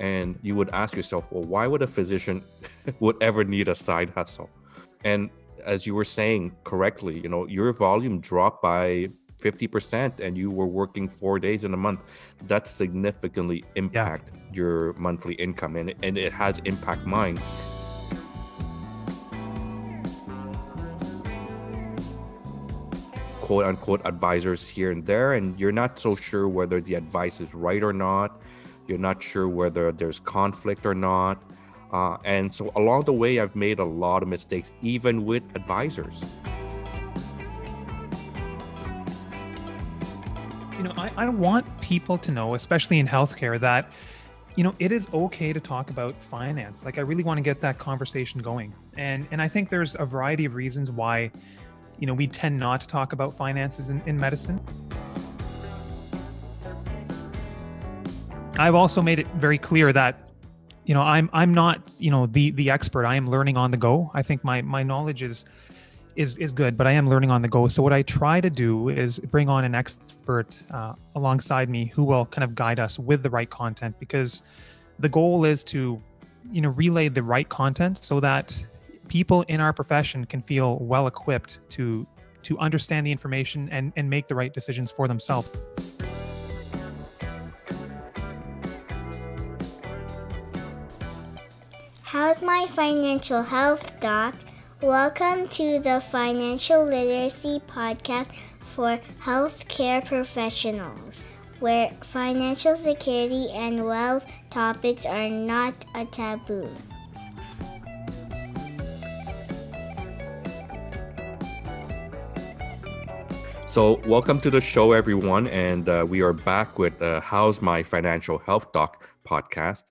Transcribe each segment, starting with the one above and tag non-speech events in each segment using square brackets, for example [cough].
and you would ask yourself, well, why would a physician [laughs] would ever need a side hustle? And as you were saying correctly, you know, your volume dropped by 50% and you were working four days in a month, that significantly impact yeah. your monthly income and, and it has impact mine. quote unquote advisors here and there, and you're not so sure whether the advice is right or not. You're not sure whether there's conflict or not. Uh, and so along the way, I've made a lot of mistakes, even with advisors. You know, I, I want people to know, especially in healthcare, that you know it is okay to talk about finance like i really want to get that conversation going and and i think there's a variety of reasons why you know, we tend not to talk about finances in, in medicine. I've also made it very clear that you know i'm i'm not you know the the expert. I am learning on the go. I think my my knowledge is is is good but i am learning on the go. So what i try to do is bring on an expert uh, alongside me who will kind of guide us with the right content because the goal is to you know relay the right content so that people in our profession can feel well equipped to to understand the information and, and make the right decisions for themselves. My financial health, Doc? Welcome to the Financial Literacy Podcast for healthcare professionals, where financial security and wealth topics are not a taboo. So, welcome to the show, everyone. And uh, we are back with uh, How's My Financial Health Doc podcast.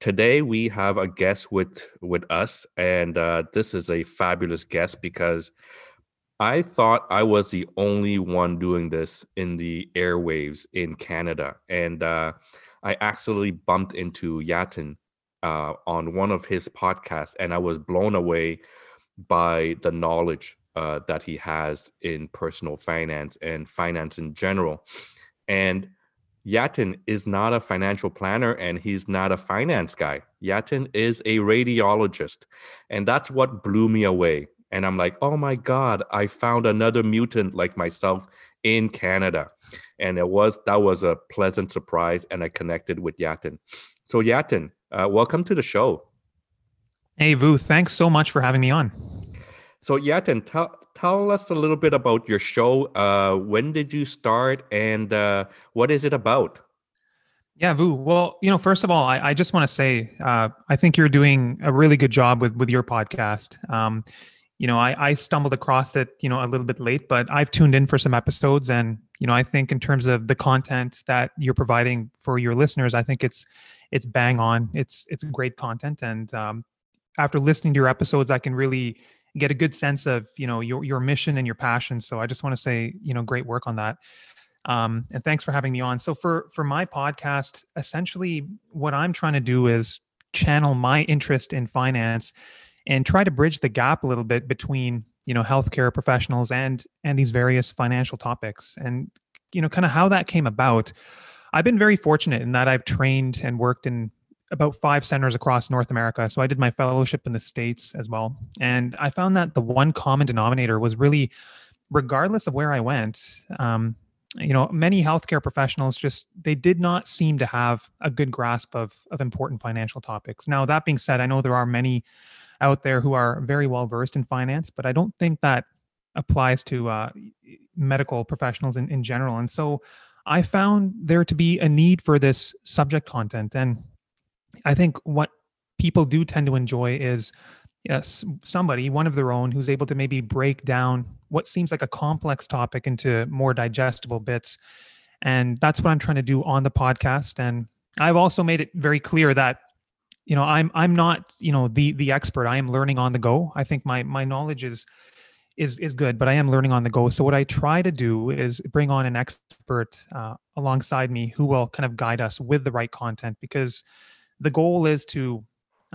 Today, we have a guest with, with us. And uh, this is a fabulous guest because I thought I was the only one doing this in the airwaves in Canada. And uh, I accidentally bumped into Yatin uh, on one of his podcasts, and I was blown away by the knowledge uh, that he has in personal finance and finance in general. And Yatin is not a financial planner and he's not a finance guy. Yatin is a radiologist. And that's what blew me away. And I'm like, oh my God, I found another mutant like myself in Canada. And it was that was a pleasant surprise. And I connected with Yatin. So Yatin, uh, welcome to the show. Hey Vu, thanks so much for having me on. So Yatin, tell tell us a little bit about your show. Uh, when did you start, and uh, what is it about? Yeah, Vu. Well, you know, first of all, I, I just want to say uh, I think you're doing a really good job with with your podcast. Um, you know, I, I stumbled across it, you know, a little bit late, but I've tuned in for some episodes, and you know, I think in terms of the content that you're providing for your listeners, I think it's it's bang on. It's it's great content, and um, after listening to your episodes, I can really get a good sense of you know your your mission and your passion. So I just want to say you know great work on that. Um, and thanks for having me on. So for for my podcast, essentially what I'm trying to do is channel my interest in finance and try to bridge the gap a little bit between you know healthcare professionals and and these various financial topics and you know kind of how that came about i've been very fortunate in that i've trained and worked in about five centers across North America. So I did my fellowship in the States as well. And I found that the one common denominator was really, regardless of where I went, um, you know, many healthcare professionals just they did not seem to have a good grasp of of important financial topics. Now, that being said, I know there are many out there who are very well versed in finance, but I don't think that applies to uh, medical professionals in, in general. And so I found there to be a need for this subject content. And I think what people do tend to enjoy is yes somebody one of their own who's able to maybe break down what seems like a complex topic into more digestible bits. And that's what i'm trying to do on the podcast. And i've also made it very clear that you know i'm i'm not you know the the expert. I am learning on the go. I think my my knowledge is is is good but i am learning on the go. So what i try to do is bring on an expert uh, alongside me who will kind of guide us with the right content because the goal is to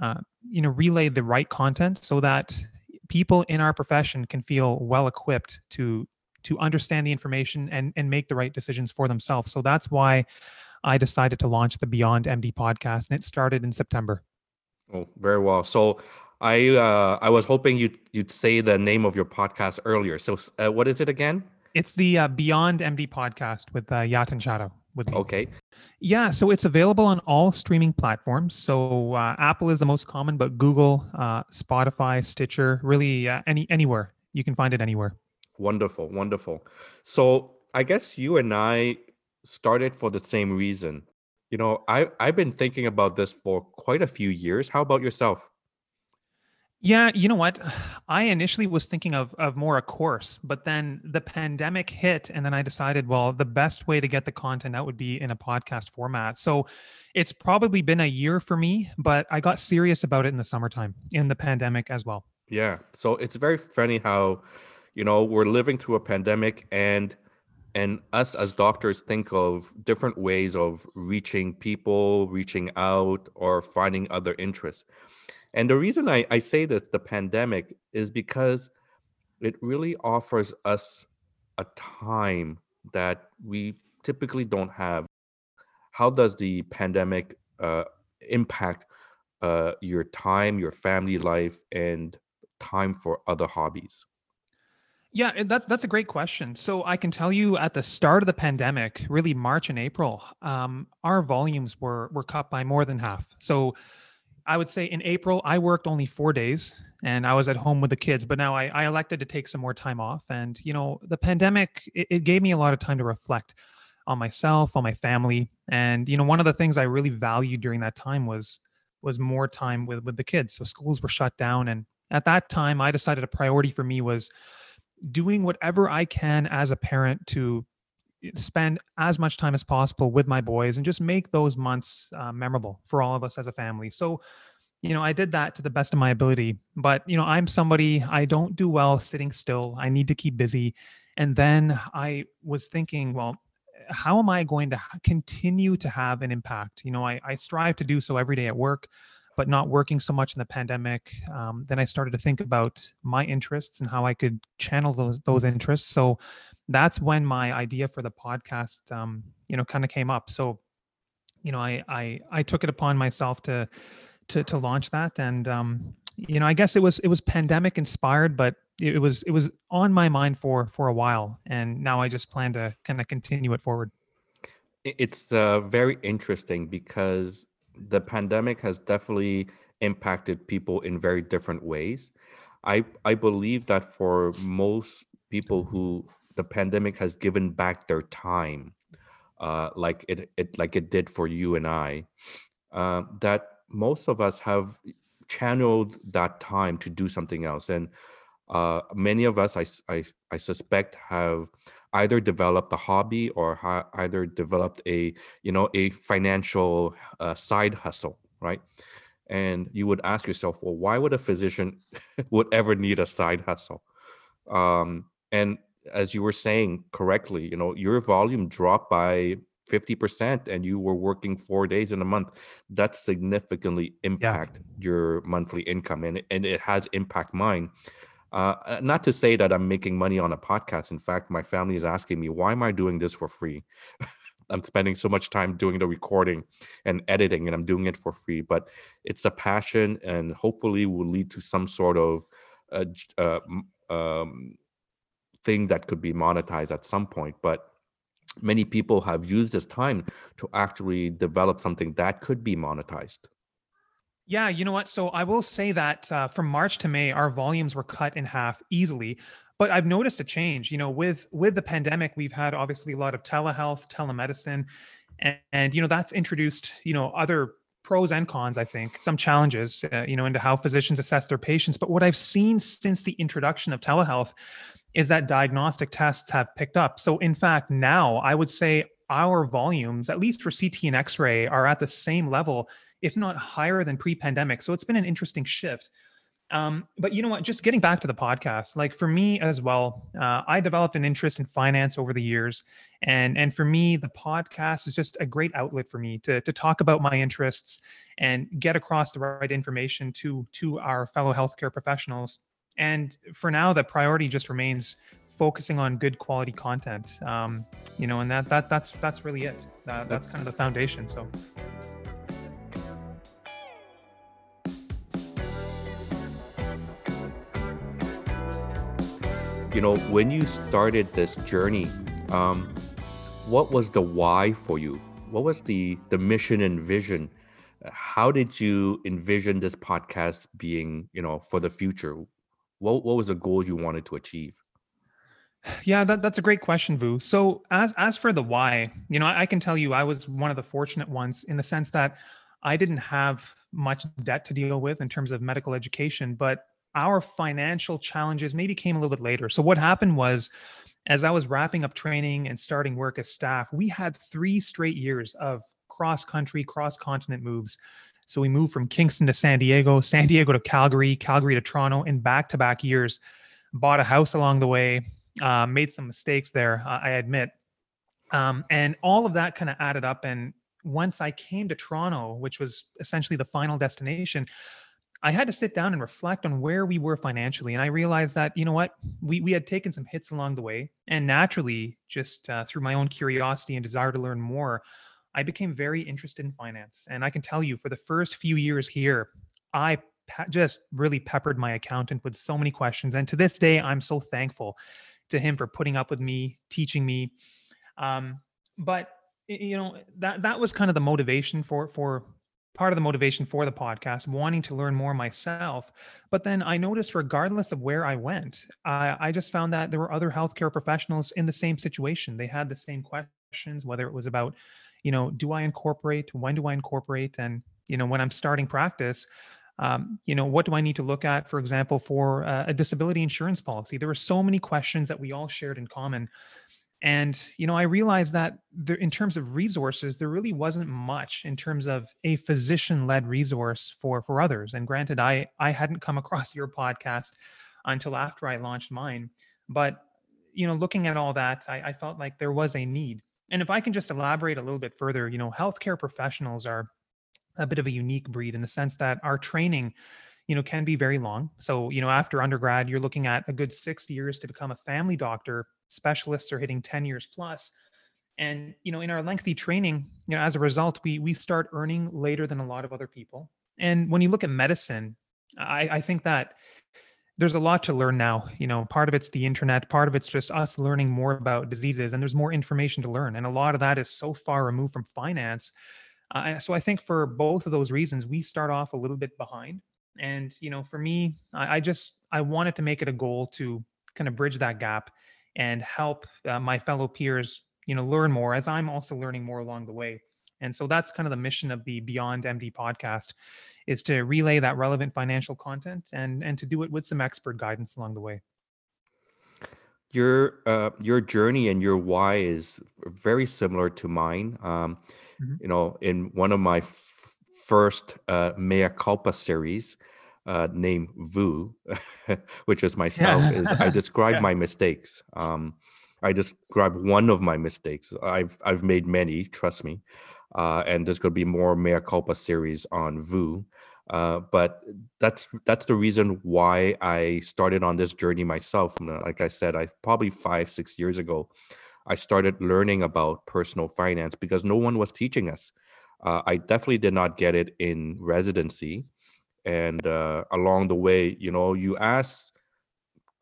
uh, you know relay the right content so that people in our profession can feel well equipped to to understand the information and and make the right decisions for themselves so that's why I decided to launch the Beyond MD podcast, and it started in September. Oh, very well. So I uh, I was hoping you'd you'd say the name of your podcast earlier. So uh, what is it again? It's the uh, Beyond MD podcast with uh, Yatin Chadha. With me. Okay. Yeah, so it's available on all streaming platforms. So uh, Apple is the most common, but Google, uh, Spotify, Stitcher, really uh, any anywhere you can find it anywhere. Wonderful, wonderful. So I guess you and I started for the same reason. You know, I I've been thinking about this for quite a few years. How about yourself? Yeah, you know what? [sighs] I initially was thinking of of more a course, but then the pandemic hit and then I decided, well, the best way to get the content out would be in a podcast format. So it's probably been a year for me, but I got serious about it in the summertime in the pandemic as well. Yeah. So it's very funny how, you know, we're living through a pandemic and and us as doctors think of different ways of reaching people, reaching out, or finding other interests. And the reason I, I say this, the pandemic, is because it really offers us a time that we typically don't have. How does the pandemic uh, impact uh, your time, your family life, and time for other hobbies? Yeah, that that's a great question. So I can tell you at the start of the pandemic, really March and April, um, our volumes were were cut by more than half. So I would say in April, I worked only four days and I was at home with the kids, but now I, I elected to take some more time off. And, you know, the pandemic, it, it, gave me a lot of time to reflect on myself, on my family. And, you know, one of the things I really valued during that time was, was more time with, with the kids. So schools were shut down. And at that time, I decided a priority for me was doing whatever I can as a parent to spend as much time as possible with my boys and just make those months uh, memorable for all of us as a family. So, you know, I did that to the best of my ability. But, you know, I'm somebody, I don't do well sitting still. I need to keep busy. And then I was thinking, well, how am I going to continue to have an impact? You know, I, I strive to do so every day at work, but not working so much in the pandemic. Um, then I started to think about my interests and how I could channel those those interests. So that's when my idea for the podcast um, you know kind of came up so you know I, I i took it upon myself to to to launch that and um you know i guess it was it was pandemic inspired but it was it was on my mind for for a while and now i just plan to kind of continue it forward it's uh, very interesting because the pandemic has definitely impacted people in very different ways. I i believe that for most people who the pandemic has given back their time, uh, like it, it like it did for you and I, uh, that most of us have channeled that time to do something else, and uh, many of us, I, I, I suspect, have either developed a hobby or ha- either developed a you know a financial uh, side hustle, right? And you would ask yourself, well, why would a physician [laughs] would ever need a side hustle? Um, and as you were saying correctly, you know, your volume dropped by 50% and you were working four days in a month, that significantly impact yeah. your monthly income and, and it has impact mine. Uh, uh, not to say that I'm making money on a podcast. In fact, my family is asking me, why am I doing this for free? [laughs] I'm spending so much time doing the recording and editing, and I'm doing it for free. But it's a passion, and hopefully will lead to some sort of uh, uh, um, thing that could be monetized at some point but many people have used this time to actually develop something that could be monetized yeah, you know what? So I will say that uh, from March to May, our volumes were cut in half easily. But I've noticed a change. You know, with with the pandemic, we've had obviously a lot of telehealth, telemedicine, and, and you know that's introduced you know other pros and cons. I think some challenges, uh, you know, into how physicians assess their patients. But what I've seen since the introduction of telehealth is that diagnostic tests have picked up. So, in fact, now I would say our volumes, at least for CT and X ray, are at the same level, if not higher than pre pandemic. So, it's been an interesting shift. Um, but you know what? Just getting back to the podcast, like for me as well, uh, I developed an interest in finance over the years, and and for me, the podcast is just a great outlet for me to to talk about my interests and get across the right information to to our fellow healthcare professionals and for now the priority just remains focusing on good quality content um, you know and that that that's that's really it uh, that's kind of the foundation. So. You know when you started this journey um, what was the why for you? What was the the mission and vision? How did you envision this podcast being you know for the future? What, what was the goal you wanted to achieve? Yeah that, that's a great question vu. So as as for the why you know I, I can tell you i was one of the fortunate ones in the sense that i didn't have much debt to deal with in terms of medical education but our financial challenges maybe came a little bit later. So what happened was as I was wrapping up training and starting work as staff, we had three straight years of cross country, cross continent moves. So we moved from Kingston to San Diego, San Diego to Calgary, Calgary to Toronto in back to back years. Bought a house along the way, uh, made some mistakes there, uh, I admit. Um, and all of that kind of added up. And once I came to Toronto, which was essentially the final destination, I had to sit down and reflect on where we were financially. And I realized that, you know what, we, we had taken some hits along the way. And naturally, just uh, through my own curiosity and desire to learn more, I became very interested in finance. And I can tell you, for the first few years here, I pe- just really peppered my accountant with so many questions. And to this day, I'm so thankful to him for putting up with me, teaching me. Um, but you know that that was kind of the motivation for for part of the motivation for the podcast, wanting to learn more myself. But then I noticed, regardless of where I went, I, I just found that there were other healthcare professionals in the same situation. They had the same questions, whether it was about, you know, do I incorporate? When do I incorporate? And, you know, when I'm starting practice, um, you know, what do I need to look at, for example, for uh, a disability insurance policy? There were so many questions that we all shared in common. And you know, I realized that there, in terms of resources, there really wasn't much in terms of a physician-led resource for for others. And granted, I I hadn't come across [laughs] your podcast until after I launched mine, but you know, looking at all that, I, I felt like there was a need. And if I can just elaborate a little bit further, you know, healthcare professionals are a bit of a unique breed in the sense that our training you know can be very long. So you know after undergrad you're looking at a good six years to become a family doctor. Specialists are hitting 10 years plus. And you know in our lengthy training you know as a result we we start earning later than a lot of other people. And when you look at medicine i i think that there's a lot to learn now. You know part of it's the internet part of it's just us learning more about diseases and there's more information to learn. And a lot of that is so far removed from finance. Uh, so i think for both of those reasons we start off a little bit behind and you know for me I, I just i wanted to make it a goal to kind of bridge that gap and help uh, my fellow peers you know learn more as i'm also learning more along the way. And so that's kind of the mission of the beyond md podcast is to relay that relevant financial content and and to do it with some expert guidance along the way. Your uh, your journey and your why is very similar to mine. Um, mm-hmm. you know in one of my first uh, mea culpa series uh, named Vu, [laughs] which is myself, is I [laughs] describe yeah. my mistakes. Um, I describe one of my mistakes. I've I've made many, trust me, uh, and there's going to be more mea culpa series on Vu. Uh, but that's that's the reason why I started on this journey myself. Like I said, I probably five six years ago, I started learning about personal finance because no one was teaching us. Uh, I definitely did not get it in residency. And uh, along the way you know you ask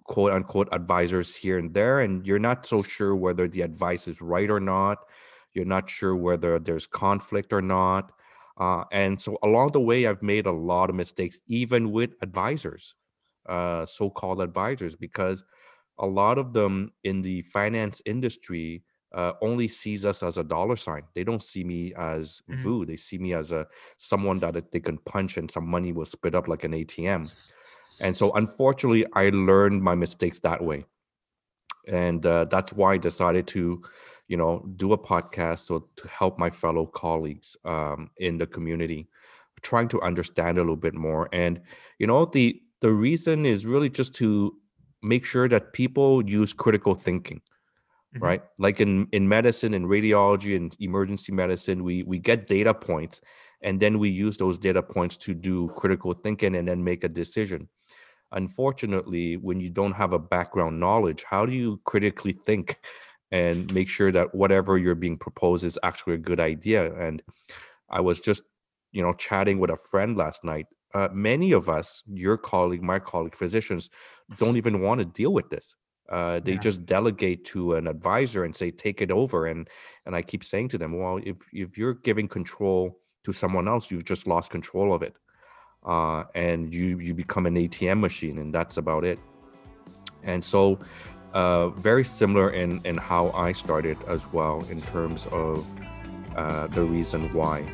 quote unquote advisors here and there and you're not so sure whether the advice is right or not. You're not sure whether there's conflict or not. Uh, and so along the way i've made a lot of mistakes even with advisors uh, so-called advisors because a lot of them in the finance industry uh, only sees us as a dollar sign. They don't see me as mm-hmm. Vu. They see me as a someone that they can punch and some money will spit up like an ATM. And so, unfortunately, I learned my mistakes that way, and uh, that's why I decided to, you know, do a podcast so to help my fellow colleagues um, in the community, trying to understand a little bit more. And you know, the the reason is really just to make sure that people use critical thinking mm-hmm. right like in in medicine and radiology and emergency medicine we we get data points and then we use those data points to do critical thinking and then make a decision unfortunately when you don't have a background knowledge how do you critically think and make sure that whatever you're being proposed is actually a good idea. And I was just, you know, chatting with a friend last night. Uh, many of us, your colleague, my colleague, physicians, don't [laughs] even want to deal with this. Uh, they yeah. just delegate to an advisor and say, "Take it over." And and I keep saying to them, "Well, if if you're giving control to someone else, you've just lost control of it, uh, and you you become an ATM machine, and that's about it." And so uh, very similar in, in how I started as well in terms of uh, the reason why.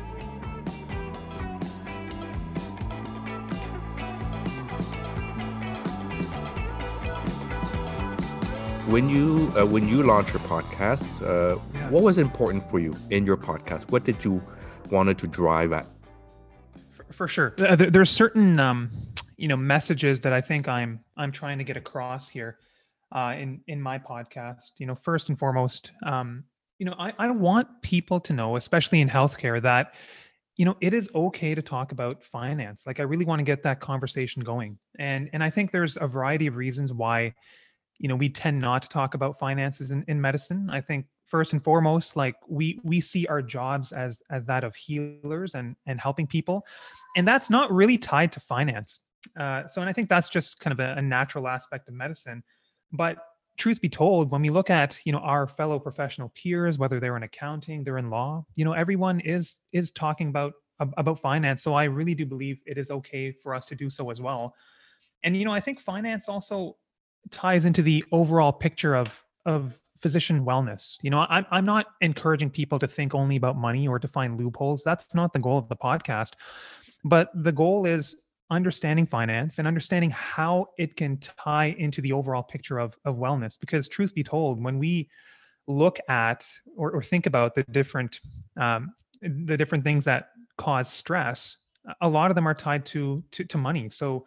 When you uh, when you launch your podcast, uh, what was important for you in your podcast? What did you wanted to drive at? For, for sure, uh, there's certain um, you know messages that I think I'm I'm trying to get across here uh, in in my podcast. You know, first and foremost, um, you know, I, I want people to know, especially in healthcare, that you know it is okay to talk about finance. Like, I really want to get that conversation going, and and I think there's a variety of reasons why, you know, we tend not to talk about finances in, in medicine. I think first and foremost, like we we see our jobs as as that of healers and and helping people, and that's not really tied to finance. Uh, so, and I think that's just kind of a, a natural aspect of medicine but truth be told, when we look at you know our fellow professional peers, whether they're in accounting, they're in law, you know everyone is is talking about about finance. So I really do believe it is okay for us to do so as well. And you know I think finance also ties into the overall picture of of physician wellness. You know, I'm I'm not encouraging people to think only about money or to find loopholes. That's not the goal of the podcast. But the goal is understanding finance and understanding how it can tie into the overall picture of, of wellness. Because, truth be told, when we look at or, or think about the different um, the different things that cause stress, a lot of them are tied to to, to money. So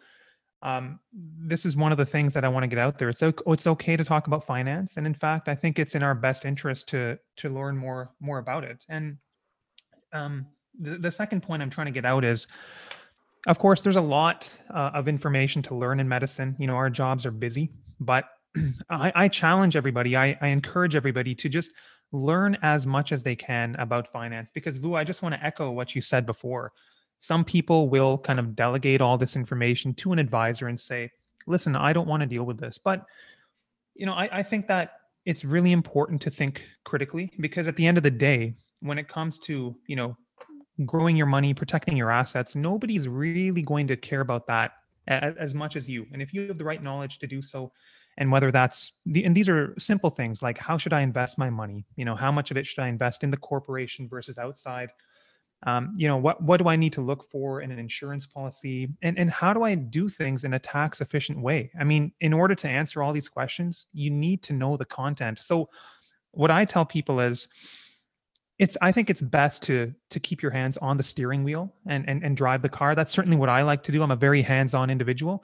um, this is one of the things that I want to get out there. It's okay, it's okay to talk about finance, and in fact, I think it's in our best interest to to learn more more about it. And um, the, the second point I'm trying to get out is of course, there's a lot uh, of information to learn in medicine. You know, our jobs are busy, but [clears throat] I, I challenge everybody, I, I encourage everybody to just learn as much as they can about finance because Vu, I just want to echo what you said before. Some people will kind of delegate all this information to an advisor and say, listen, I don't want to deal with this. But, you know, I, I think that it's really important to think critically because at the end of the day, when it comes to, you know, growing your money, protecting your assets, nobody's really going to care about that as much as you. And if you have the right knowledge to do so, and whether that's the and these are simple things like how should I invest my money? You know, how much of it should I invest in the corporation versus outside? Um, you know, what what do I need to look for in an insurance policy? And and how do I do things in a tax efficient way? I mean, in order to answer all these questions, you need to know the content. So what I tell people is it's i think it's best to to keep your hands on the steering wheel and and, and drive the car that's certainly what i like to do i'm a very hands-on individual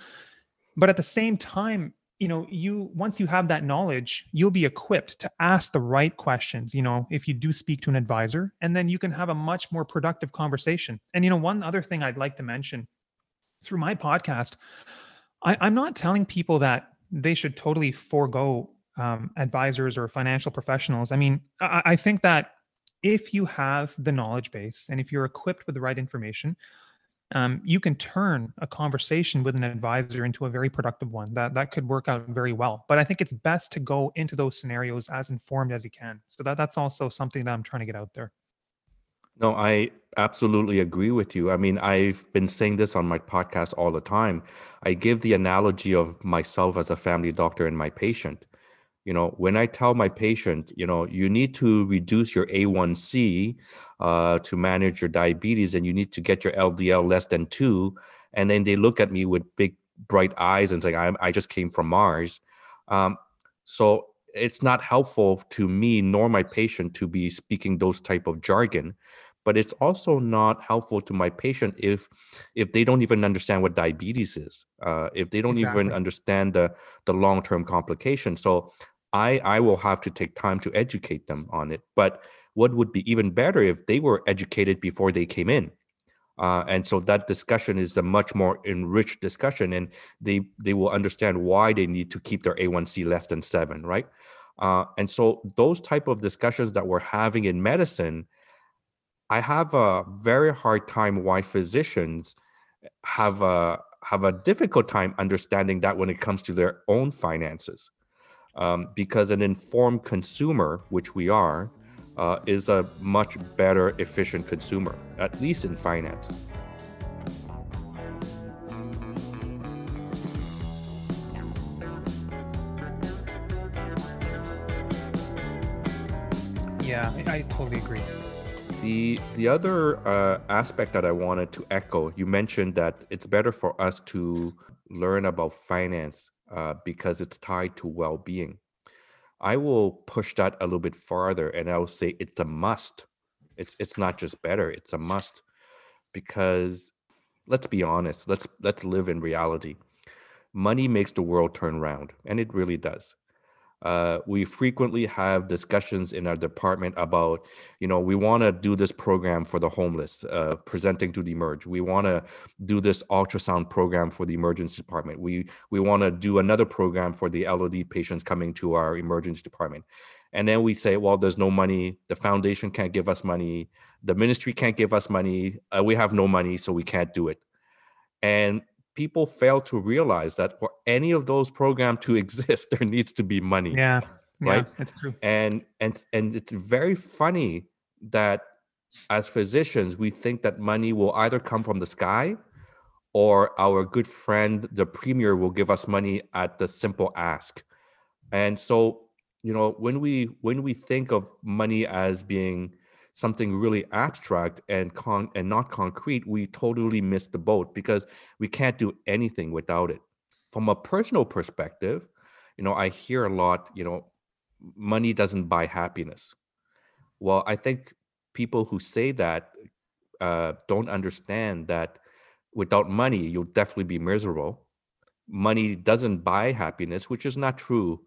but at the same time you know you once you have that knowledge you'll be equipped to ask the right questions you know if you do speak to an advisor and then you can have a much more productive conversation. And you know one other thing i'd like to mention through my podcast I, i'm not telling people that they should totally forego um, advisors or financial professionals. I mean I, I think that if you have the knowledge base and if you're equipped with the right information, um, you can turn a conversation with an advisor into a very productive one. That that could work out very well. But i think it's best to go into those scenarios as informed as you can. So that that's also something that i'm trying to get out there. No i absolutely agree with you. I mean i've been saying this on my podcast all the time. I give the analogy of myself as a family doctor and my patient you know when i tell my patient you know you need to reduce your a1c uh, to manage your diabetes and you need to get your ldl less than two and then they look at me with big bright eyes and say i, I just came from mars um, so it's not helpful to me nor my patient to be speaking those type of jargon but it's also not helpful to my patient if if they don't even understand what diabetes is uh, if they don't exactly. even understand the the long-term complications so I I will have to take time to educate them on it. But what would be even better if they were educated before they came in? Uh, and so that discussion is a much more enriched discussion, and they they will understand why they need to keep their A1C less than seven, right? Uh, and so those type of discussions that we're having in medicine, I have a very hard time why physicians have a have a difficult time understanding that when it comes to their own finances, um, because an informed consumer, which we are, uh, is a much better efficient consumer, at least in finance. Yeah, I, I totally agree. The the other uh, aspect that I wanted to echo, you mentioned that it's better for us to learn about finance uh, because it's tied to well-being. I will push that a little bit farther, and I will say it's a must. It's it's not just better; it's a must because let's be honest. Let's let's live in reality. Money makes the world turn round, and it really does uh, we frequently have discussions in our department about, you know, we want to do this program for the homeless, uh, presenting to the emerge. We want to do this ultrasound program for the emergency department. We we want to do another program for the LOD patients coming to our emergency department. And then we say, well, there's no money. The foundation can't give us money. The ministry can't give us money. Uh, we have no money, so we can't do it. And people fail to realize that for any of those programs to [laughs] exist, there needs to be money. Yeah, right. Yeah, it's true. And and and it's very funny that as physicians we think that money will either come from the sky or our good friend the premier will give us money at the simple ask and so you know when we when we think of money as being something really abstract and con and not concrete, we totally miss the boat because we can't do anything without it. From a personal perspective, you know, I hear a lot, you know, money doesn't buy happiness. Well, I think people who say that uh, don't understand that without money, you'll definitely be miserable. Money doesn't buy happiness, which is not true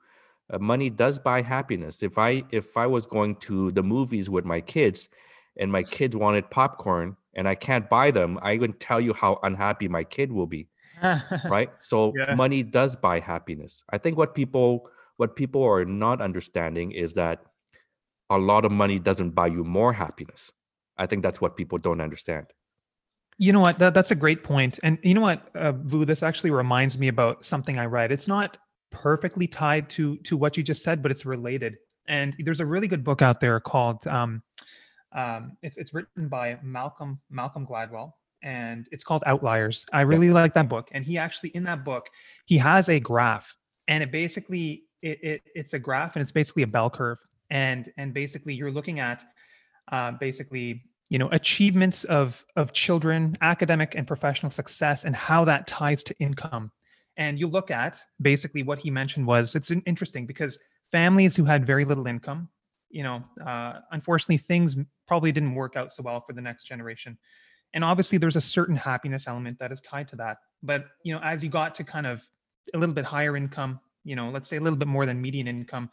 uh, money does buy happiness. If i if i was going to the movies with my kids and my kids wanted popcorn and i can't buy them i would tell you how unhappy my kid will be [laughs] right? So yeah. money does buy happiness. I think what people what people are not understanding is that a lot of money doesn't buy you more happiness. I think that's what people don't understand. You know what? That, that's a great point. And you know what uh, vu this actually reminds me about something i read. It's not perfectly tied to to what you just said, but it's related. And there's a really good book out there called um, um, it's it's written by Malcolm Malcolm Gladwell, and it's called Outliers. I really yeah. like that book, and he actually in that book he has a graph, and it basically it, it it's a graph, and it's basically a bell curve, and and basically you're looking at uh, basically you know achievements of of children academic and professional success and how that ties to income and you look at basically what he mentioned was it's interesting because families who had very little income you know uh, unfortunately things probably didn't work out so well for the next generation. And obviously there's a certain happiness element that is tied to that. But you know as you got to kind of a little bit higher income you know let's say a little bit more than median income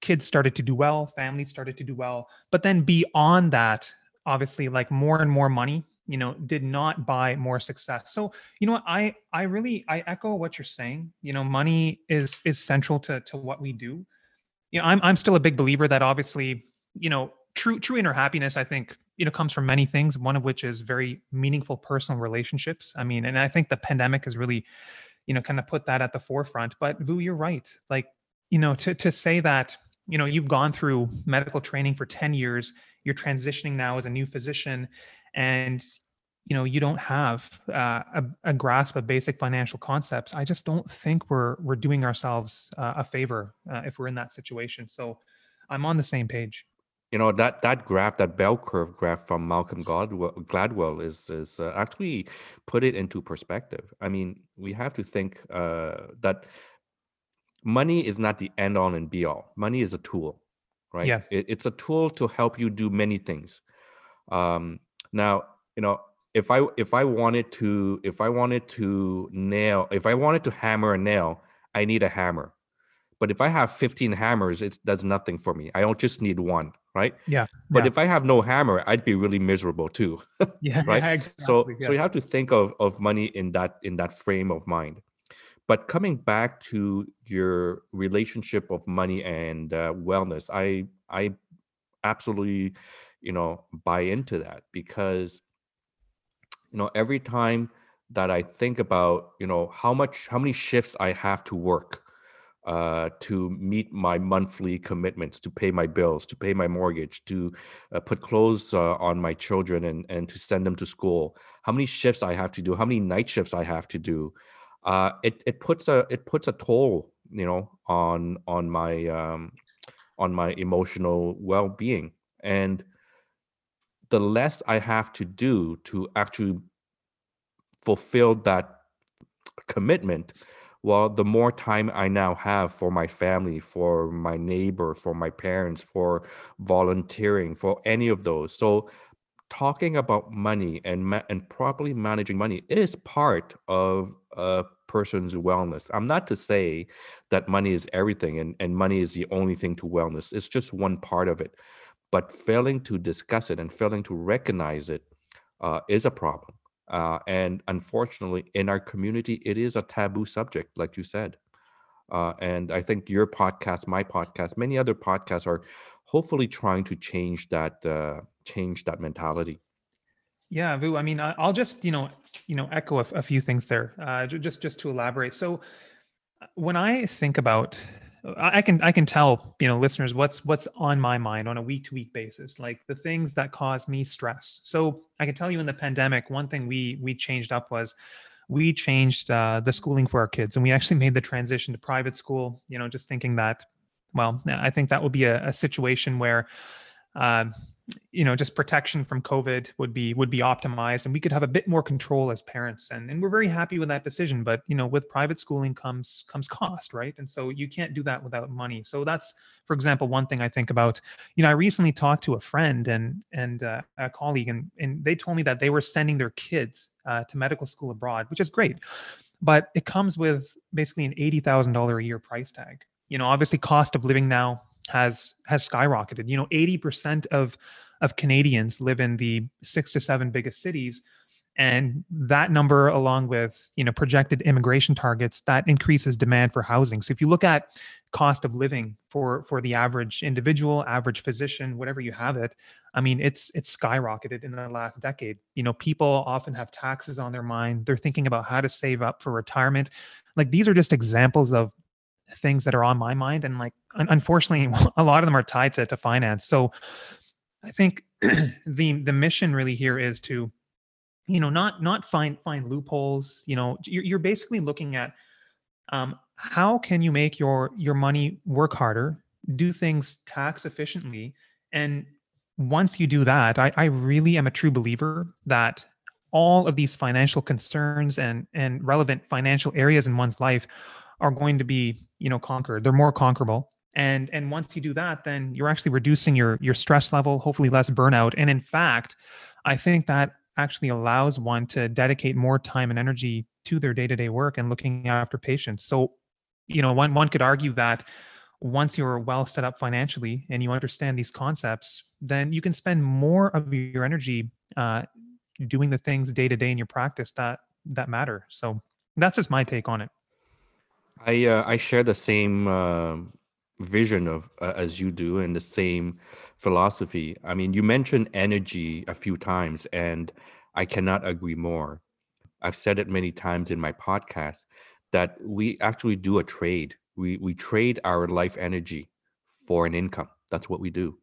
kids started to do well families started to do well. But then beyond that obviously like more and more money you know did not buy more success. So you know what? I i really i echo what you're saying. You know money is is central to to what we do. You know i'm i'm still a big believer that obviously you know true true inner happiness i think you know comes from many things one of which is very meaningful personal relationships. I mean and i think the pandemic has really you know kind of put that at the forefront. But vu you're right. Like you know to to say that you know you've gone through medical training for 10 years you're transitioning now as a new physician and you know you don't have uh, a, a, grasp of basic financial concepts i just don't think we're we're doing ourselves uh, a favor uh, if we're in that situation. So i'm on the same page. You know that that graph that bell curve graph from malcolm gladwell, gladwell is is uh, actually put it into perspective. I mean we have to think uh, that money is not the end all and be all money is a tool right? Yeah. It, it's a tool to help you do many things. Um, now you know if i if i wanted to if i wanted to nail if i wanted to hammer a nail i need a hammer. But if i have 15 hammers it does nothing for me. I don't just need one right? Yeah but yeah. if i have no hammer i'd be really miserable too [laughs] yeah right? [laughs] Exactly, so yeah. so you have to think of of money in that in that frame of mind. But coming back to your relationship of money and uh, wellness, I I absolutely you know buy into that because you know every time that I think about you know how much how many shifts I have to work uh, to meet my monthly commitments, to pay my bills, to pay my mortgage, to uh, put clothes uh, on my children and, and to send them to school. How many shifts I have to do? How many night shifts I have to do? Uh, it it puts a it puts a toll, you know, on on my um, on my emotional well being, and the less I have to do to actually fulfill that commitment, well, the more time I now have for my family, for my neighbor, for my parents, for volunteering, for any of those. So, talking about money and ma- and properly managing money is part of a person's wellness. I'm not to say that money is everything and, and money is the only thing to wellness. It's just one part of it. But failing to discuss it and failing to recognize it uh, is a problem. Uh, and unfortunately, in our community, it is a taboo subject, like you said. Uh, and I think your podcast, my podcast, many other podcasts are hopefully trying to change that uh, change that mentality. Yeah, Vu. I mean, I'll just you know you know echo a, few things there, uh, just just to elaborate. So uh, when I think about I can I can tell you know listeners what's what's on my mind on a week to week basis, like the things that cause me stress. So I can tell you in the pandemic, one thing we we changed up was we changed uh, the schooling for our kids, and we actually made the transition to private school. You know, just thinking that, well, I think that would be a, a situation where. Uh, you know just protection from covid would be would be optimized and we could have a bit more control as parents and, and we're very happy with that decision but you know with private schooling comes comes cost right? And so you can't do that without money. So that's for example one thing i think about. You know i recently talked to a friend and and uh, a colleague and and they told me that they were sending their kids uh, to medical school abroad which is great but it comes with basically an $80000 a year price tag. You know obviously cost of living now has has skyrocketed. You know, 80% of of Canadians live in the 6 to 7 biggest cities. And that number along with you know projected immigration targets that increases demand for housing. So if you look at cost of living for for the average individual average physician whatever you have it i mean it's it's skyrocketed in the last decade. You know people often have taxes on their mind. They're thinking about how to save up for retirement. Like these are just examples of things that are on my mind and like unfortunately [laughs] a lot of them are tied to, to finance. So i think [clears throat] the the mission really here is to you know not not find find loopholes you know you're, you're basically looking at um, how can you make your your money work harder do things tax efficiently and once you do that I, I really am a true believer that all of these financial concerns and and relevant financial areas in one's life are going to be you know conquered. They're more conquerable. And and once you do that then you're actually reducing your your stress level hopefully less burnout. And in fact i think that actually allows one to dedicate more time and energy to their day-to-day work and looking after patients. So you know one one could argue that once you're well set up financially and you understand these concepts then you can spend more of your energy uh, doing the things day to day in your practice that that matter. So that's just my take on it I uh, I share the same uh, vision of uh, as you do and the same philosophy. I mean, you mentioned energy a few times, and I cannot agree more. I've said it many times in my podcast that we actually do a trade. We we trade our life energy for an income. That's what we do.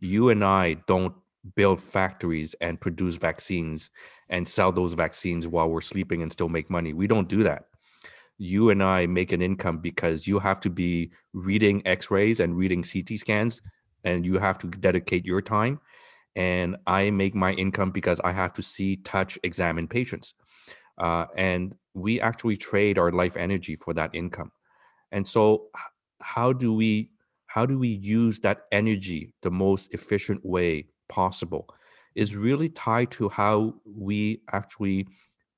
You and I don't build factories and produce vaccines and sell those vaccines while we're sleeping and still make money. We don't do that you and I make an income because you have to be reading x-rays and reading CT scans and you have to dedicate your time and I make my income because I have to see, touch, examine patients. Uh, and we actually trade our life energy for that income. And so how do we how do we use that energy the most efficient way possible is really tied to how we actually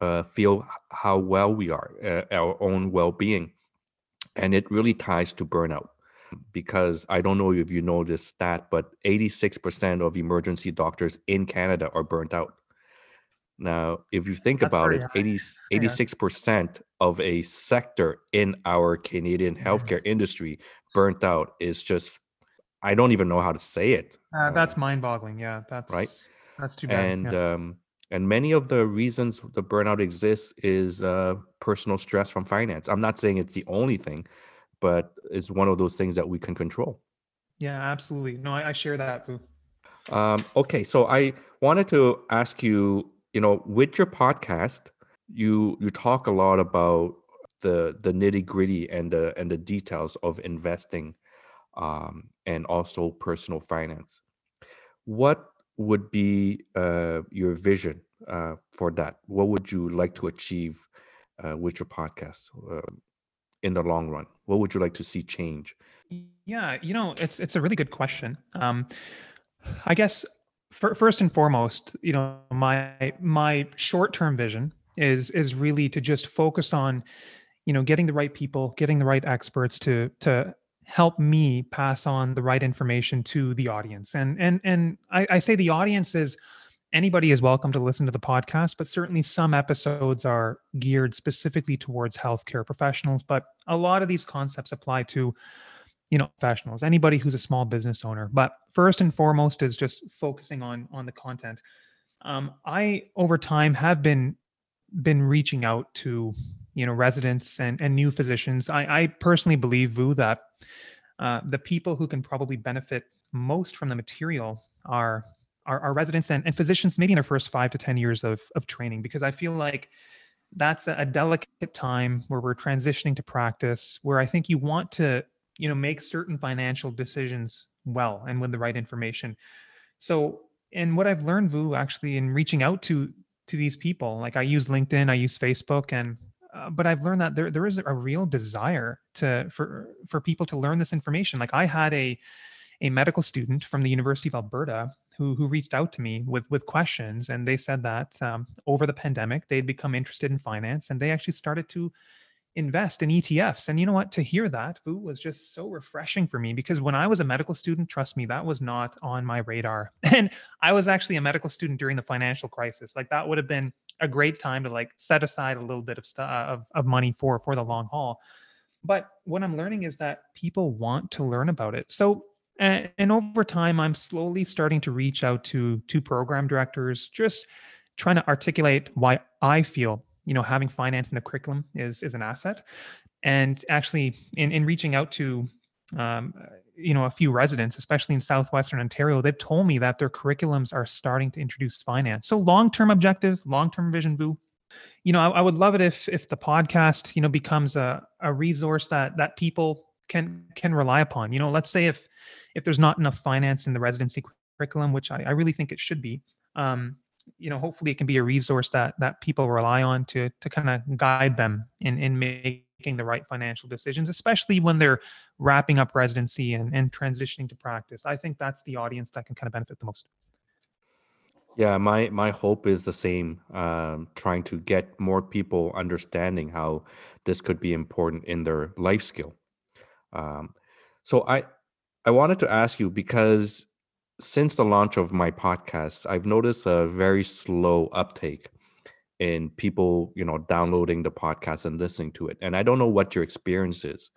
uh, feel how well we are, uh, our own well being. And it really ties to burnout because I don't know if you know this stat, but 86% of emergency doctors in Canada are burnt out. Now, if you think That's about it, high. 80, 86% of a sector in our Canadian healthcare industry burnt out is just, I don't even know how to say it. Uh, that's Uh, mind-boggling. Yeah, that's right. That's too bad. and yeah. um, and many of the reasons the burnout exists is uh, personal stress from finance. I'm not saying it's the only thing, but it's one of those things that we can control. yeah, absolutely. No, I, I share that. Vu. Um, okay, so I wanted to ask you, you know, with your podcast, you you talk a lot about the the nitty gritty and the and the details of investing, um, and also personal finance. What would be uh, your vision uh, for that? What would you like to achieve uh, with your podcast uh, in the long run? What would you like to see change? Yeah, you know, it's it's a really good question. Um, I guess fir- first and foremost, you know, my my short-term vision is is really to just focus on, you know, getting the right people, getting the right experts to to help me pass on the right information to the audience. And and and I, I say the audience is anybody is welcome to listen to the podcast, but certainly some episodes are geared specifically towards healthcare professionals. But a lot of these concepts apply to you know professionals anybody who's a small business owner but first and foremost is just focusing on on the content um, i over time have been been reaching out to you know residents and and new physicians i i personally believe vu that uh, the people who can probably benefit most from the material are are, are residents and, and physicians maybe in their first five to ten years of of training because i feel like that's a, a delicate time where we're transitioning to practice where i think you want to you know make certain financial decisions well and with the right information. So and what i've learned vu actually in reaching out to to these people like i use linkedin i use facebook and uh, but i've learned that there there is a real desire to for for people to learn this information like i had a a medical student from the university of alberta who who reached out to me with with questions and they said that um, over the pandemic they'd become interested in finance and they actually started to invest in ETFs. And you know what? To hear that, Vu, was just so refreshing for me because when I was a medical student, trust me, that was not on my radar. [laughs] And I was actually a medical student during the financial crisis. Like that would have been a great time to like set aside a little bit of stuff of, of money for for the long haul. But what I'm learning is that people want to learn about it. So and, and over time, I'm slowly starting to reach out to to program directors, just trying to articulate why I feel you know having finance in the curriculum is is an asset and actually in in reaching out to um, you know a few residents especially in southwestern ontario they've told me that their curriculums are starting to introduce finance. So long-term objective long-term vision vu. You know I, I would love it if if the podcast you know becomes a, a resource that that people can can rely upon. You know let's say if if there's not enough finance in the residency curriculum which i, I really think it should be um, you know hopefully it can be a resource that that people rely on to to kind of guide them in in making the right financial decisions especially when they're wrapping up residency and and transitioning to practice i think that's the audience that can kind of benefit the most Yeah, my my hope is the same. Um, trying to get more people understanding how this could be important in their life skill. Um, so I I wanted to ask you because since the launch of my podcast, I've noticed a very slow uptake in people, you know, downloading the podcast and listening to it. And I don't know what your experience is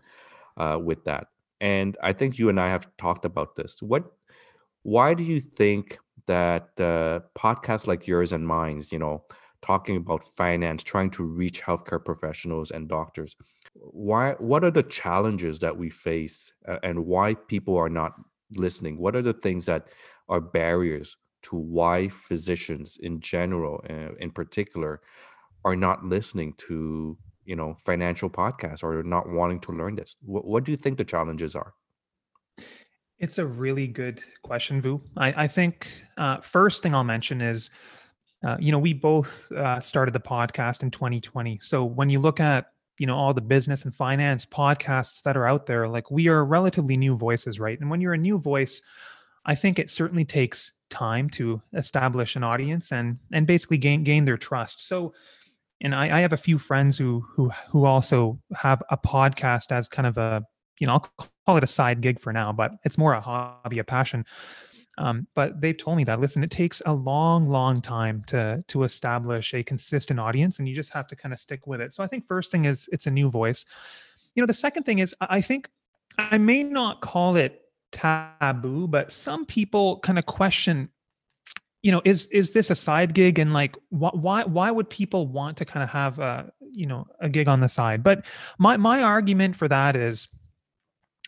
uh, with that. And I think you and I have talked about this. What, why do you think that uh, podcasts like yours and mine, you know, talking about finance, trying to reach healthcare professionals and doctors, why, what are the challenges that we face, uh, and why people are not listening? What are the things that are barriers to why physicians in general, uh, in particular, are not listening to you know financial podcasts or not wanting to learn this? What, what do you think the challenges are? it's a really good question vu i, I think uh, first thing i'll mention is uh, you know we both uh, started the podcast in 2020 so when you look at you know all the business and finance podcasts that are out there like we are relatively new voices right and when you're a new voice i think it certainly takes time to establish an audience and and basically gain gain their trust so and I, I have a few friends who who who also have a podcast as kind of a you know i'll call it a side gig for now but it's more a hobby a passion Um, but they've told me that listen, it takes a long, long time to to establish a consistent audience, and you just have to kind of stick with it. So I think first thing is it's a new voice. You know, the second thing is I think I may not call it taboo, but some people kind of question you know is is this a side gig? And like wh- why why would people want to kind of have a you know a gig on the side? But my my argument for that is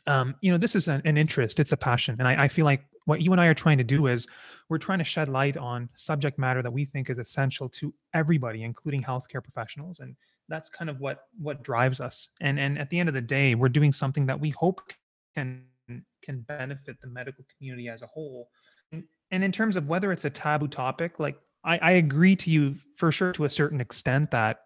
um you know this is an, an interest. It's a passion. And I, I feel like what you and I are trying to do is we're trying to shed light on subject matter that we think is essential to everybody including healthcare professionals. And that's kind of what what drives us. And and at the end of the day we're doing something that we hope can can benefit the medical community as a whole. And in terms of whether it's a taboo topic, like I, I agree to you for sure to a certain extent that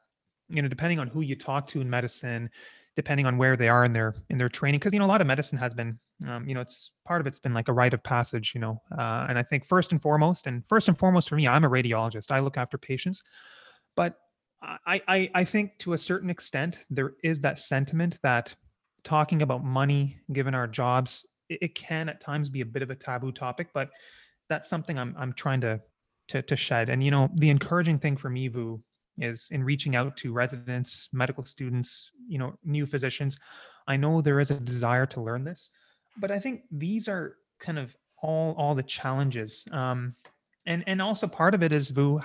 you know depending on who you talk to in medicine depending on where they are in their in their training because you know a lot of medicine has been um, you know it's part of it's been like a rite of passage you know uh, and i think first and foremost and first and foremost for me i'm a radiologist. I look after patients. But I, I i think to a certain extent there is that sentiment that talking about money given our jobs it, it can at times be a bit of a taboo topic but that's something I'm I'm trying to to to shed. And you know, the encouraging thing for me, Vu, is in reaching out to residents, medical students, you know, new physicians. I know there is a desire to learn this, but I think these are kind of all all the challenges. Um, and and also part of it is Vu,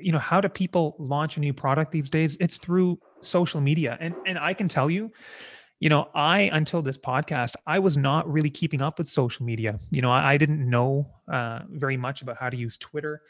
you know, how do people launch a new product these days? It's through social media, and and I can tell you you know, I until this podcast, I was not really keeping up with social media. You know, I, I didn't know uh, very much about how to use Twitter.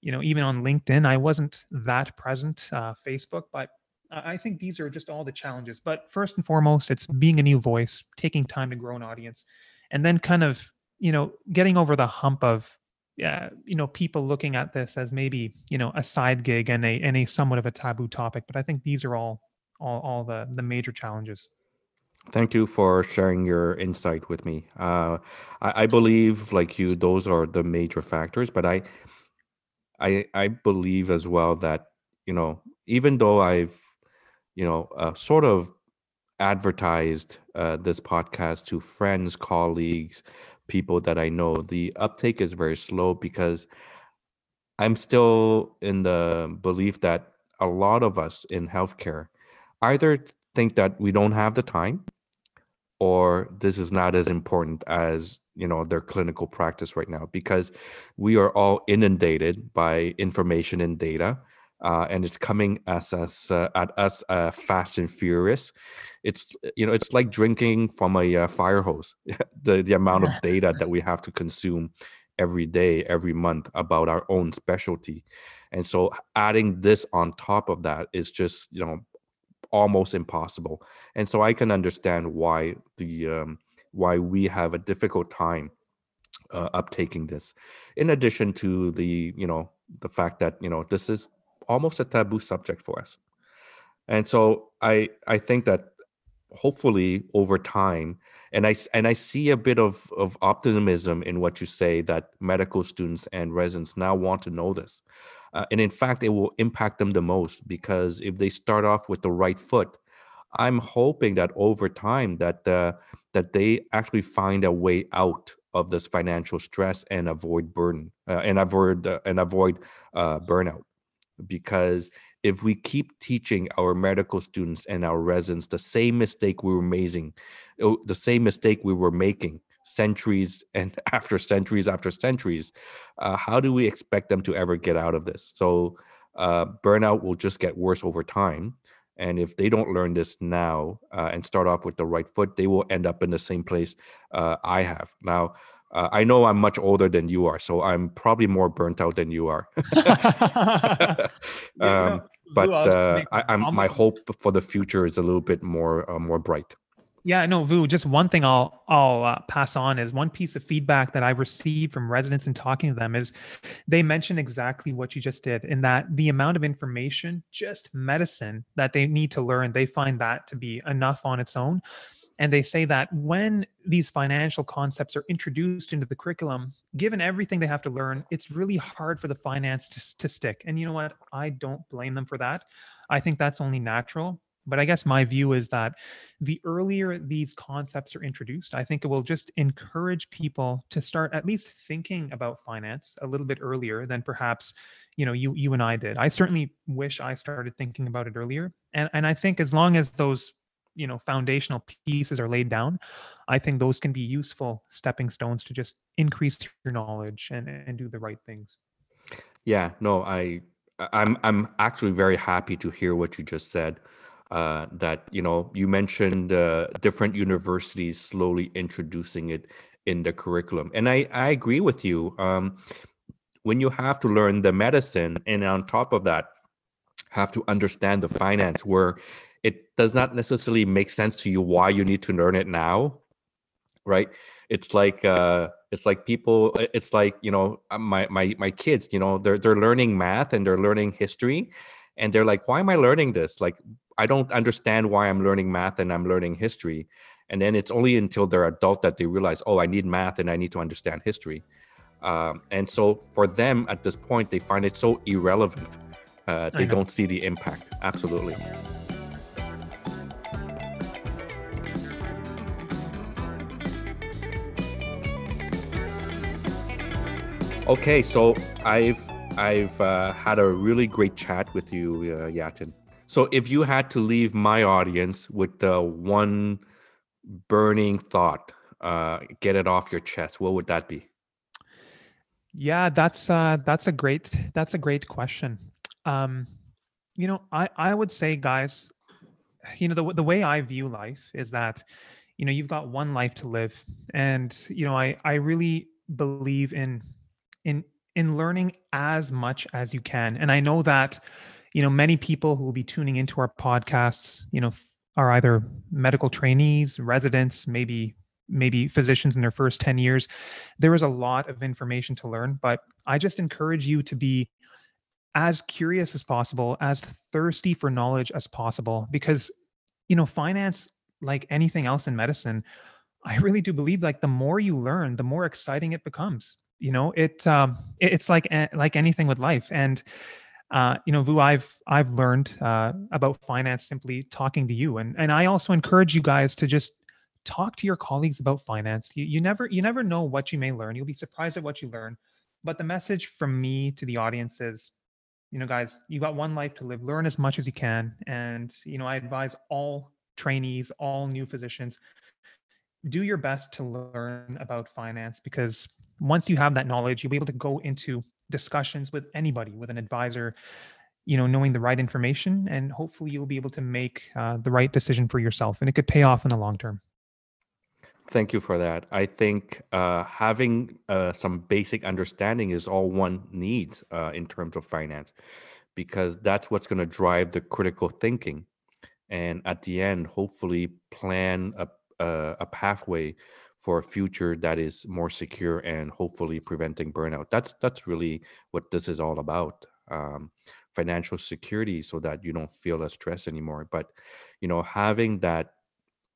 You know, even on LinkedIn, I wasn't that present. Uh, Facebook, but I think these are just all the challenges. But first and foremost, it's being a new voice, taking time to grow an audience, and then kind of you know getting over the hump of uh, you know people looking at this as maybe you know a side gig and a and a somewhat of a taboo topic. But I think these are all all all the the major challenges. Thank you for sharing your insight with me. Uh, I, I believe, like you, those are the major factors. But I, I, I believe as well that you know, even though I've, you know, uh, sort of advertised uh, this podcast to friends, colleagues, people that I know, the uptake is very slow because I'm still in the belief that a lot of us in healthcare either think that we don't have the time or this is not as important as you know their clinical practice right now because we are all inundated by information and data uh, and it's coming as us uh, at us uh, fast and furious. It's you know it's like drinking from a uh, fire hose. [laughs] The the amount of [laughs] data that we have to consume every day every month about our own specialty. And so adding this on top of that is just you know almost impossible. And so I can understand why the um, why we have a difficult time uh, uptaking this. In addition to the you know the fact that you know this is almost a taboo subject for us. And so I I think that hopefully over time and i and i see a bit of of optimism in what you say that medical students and residents now want to know this uh, and in fact, it will impact them the most because if they start off with the right foot, I'm hoping that over time that uh, that they actually find a way out of this financial stress and avoid burden uh, and avoid uh, and avoid uh, burnout. Because if we keep teaching our medical students and our residents the same mistake we were making, oh, the same mistake we were making centuries and [laughs] after centuries after centuries uh, how do we expect them to ever get out of this so uh, burnout will just get worse over time and if they don't learn this now uh, and start off with the right foot they will end up in the same place uh, i have now uh, I know I'm much older than you are, so I'm probably more burnt out than you are. [laughs] [laughs] um, but uh, I, am my hope for the future is a little bit more more bright. Yeah, no, Vu. Just one thing I'll I'll uh, pass on is one piece of feedback that I received from residents and talking to them is they mentioned exactly what you just did, in that the amount of information, just medicine that they need to learn, they find that to be enough on its own. And they say that when these financial concepts are introduced into the curriculum, given everything they have to learn, it's really hard for the finance to, to stick. And you know what? I don't blame them for that. I think that's only natural but I guess my view is that the earlier these concepts are introduced, I think it will just encourage people to start at least thinking about finance a little bit earlier than perhaps you know you you and I did. I certainly wish I started thinking about it earlier, and and I think as long as those you know foundational pieces are laid down i think those can be useful stepping stones to just increase your knowledge and and do the right things yeah no i i'm i'm actually very happy to hear what you just said uh, that you know you mentioned uh, different universities slowly introducing it in the curriculum. And i i agree with you um, when you have to learn the medicine and on top of that have to understand the finance where it does not necessarily make sense to you why you need to learn it now right? It's like uh it's like people it's like you know uh, my my my kids you know they're they're learning math and they're learning history and they're like why am i learning this? Like i don't understand why i'm learning math and i'm learning history and then it's only until they're adult that they realize oh i need math and i need to understand history. Um, and so for them at this point they find it so irrelevant uh, they don't see the impact. Absolutely. Okay, so I've I've uh, had a really great chat with you, uh, Yatin. So if you had to leave my audience with the one burning thought, uh, get it off your chest, what would that be? Yeah, that's uh, that's a great that's a great question. Um, you know, I I would say, guys, you know, the the way I view life is that, you know, you've got one life to live, and you know, I I really believe in in in learning as much as you can and i know that you know many people who will be tuning into our podcasts you know are either medical trainees residents maybe maybe physicians in their first 10 years. There is a lot of information to learn but i just encourage you to be as curious as possible as thirsty for knowledge as possible because you know finance like anything else in medicine i really do believe like the more you learn the more exciting it becomes. You know it um it's like like anything with life. And uh you know vu i've i've learned uh about finance simply talking to you. And and i also encourage you guys to just talk to your colleagues about finance. You, you never you never know what you may learn. You'll be surprised at what you learn. But the message from me to the audience is you know guys you got one life to live. Learn as much as you can. And you know i advise all trainees all new physicians do your best to learn about finance because once you have that knowledge, you'll be able to go into discussions with anybody, with an advisor, you know, knowing the right information, and hopefully you'll be able to make uh, the right decision for yourself, and it could pay off in the long term. Thank you for that. I think uh, having uh, some basic understanding is all one needs uh, in terms of finance, because that's what's going to drive the critical thinking, and at the end, hopefully, plan a a, a pathway for a future that is more secure and hopefully preventing burnout. That's that's really what this is all about. Um, financial security, so that you don't feel a stress anymore. But you know, having that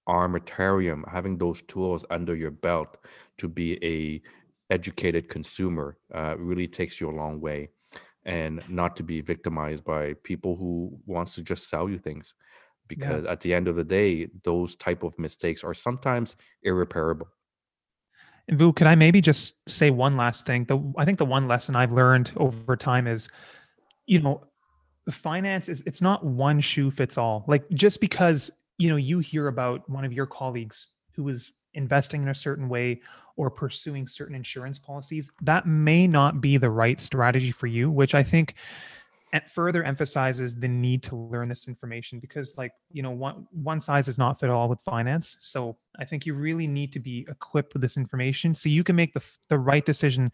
armamentarium, having those tools under your belt to be a educated consumer uh, really takes you a long way and not to be victimized by people who wants to just sell you things because yeah. at the end of the day those type of mistakes are sometimes irreparable and Vu, could I maybe just say one last thing? The I think the one lesson I've learned over time is, you know, finance is it's not one shoe fits all. Like just because you know you hear about one of your colleagues who is investing in a certain way or pursuing certain insurance policies, that may not be the right strategy for you. Which I think further emphasizes the need to learn this information because like you know one one size does not fit all with finance. So i think you really need to be equipped with this information so you can make the the right decision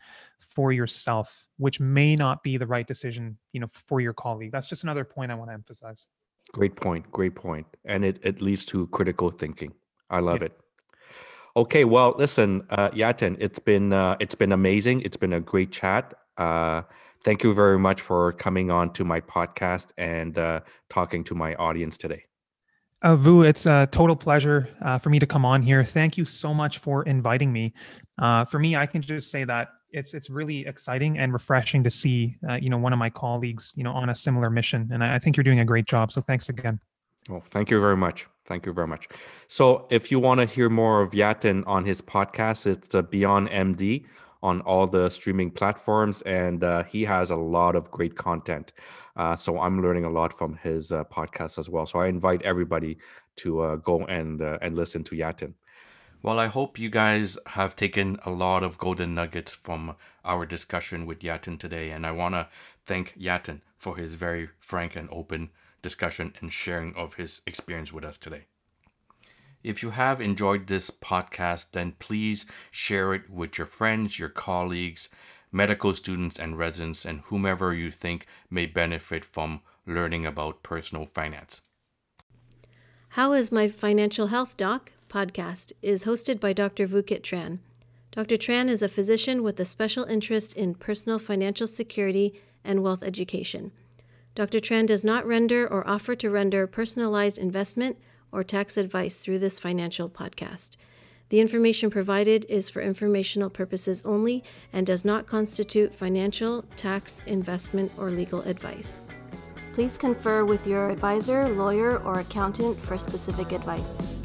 for yourself which may not be the right decision you know for your colleague. That's just another point i want to emphasize. Great point great point and it, it leads to critical thinking. I love yeah. it. Okay well listen uh yatin it's been uh, it's been amazing. It's been a great chat. Uh thank you very much for coming on to my podcast and uh, talking to my audience today. Uh, Vu, it's a total pleasure uh, for me to come on here. Thank you so much for inviting me. Uh, for me, I can just say that it's it's really exciting and refreshing to see uh, you know one of my colleagues you know on a similar mission, and I, I think you're doing a great job. So thanks again. Oh, thank you very much. Thank you very much. So, if you want to hear more of Yatin on his podcast, it's uh, Beyond MD on all the streaming platforms, and uh, he has a lot of great content. Uh, so, I'm learning a lot from his uh, podcast as well. So, I invite everybody to uh, go and uh, and listen to Yatin. Well, I hope you guys have taken a lot of golden nuggets from our discussion with Yatin today, and I want to thank Yatin for his very frank and open discussion and sharing of his experience with us today. If you have enjoyed this podcast, then please share it with your friends, your colleagues, medical students and residents, and whomever you think may benefit from learning about personal finance. How is My Financial Health Doc podcast is hosted by Dr. Vukit Tran. Dr. Tran is a physician with a special interest in personal financial security and wealth education. Dr. Tran does not render or offer to render personalized investment or tax advice through this financial podcast. The information provided is for informational purposes only and does not constitute financial, tax, investment, or legal advice. Please confer with your advisor, lawyer, or accountant for specific advice.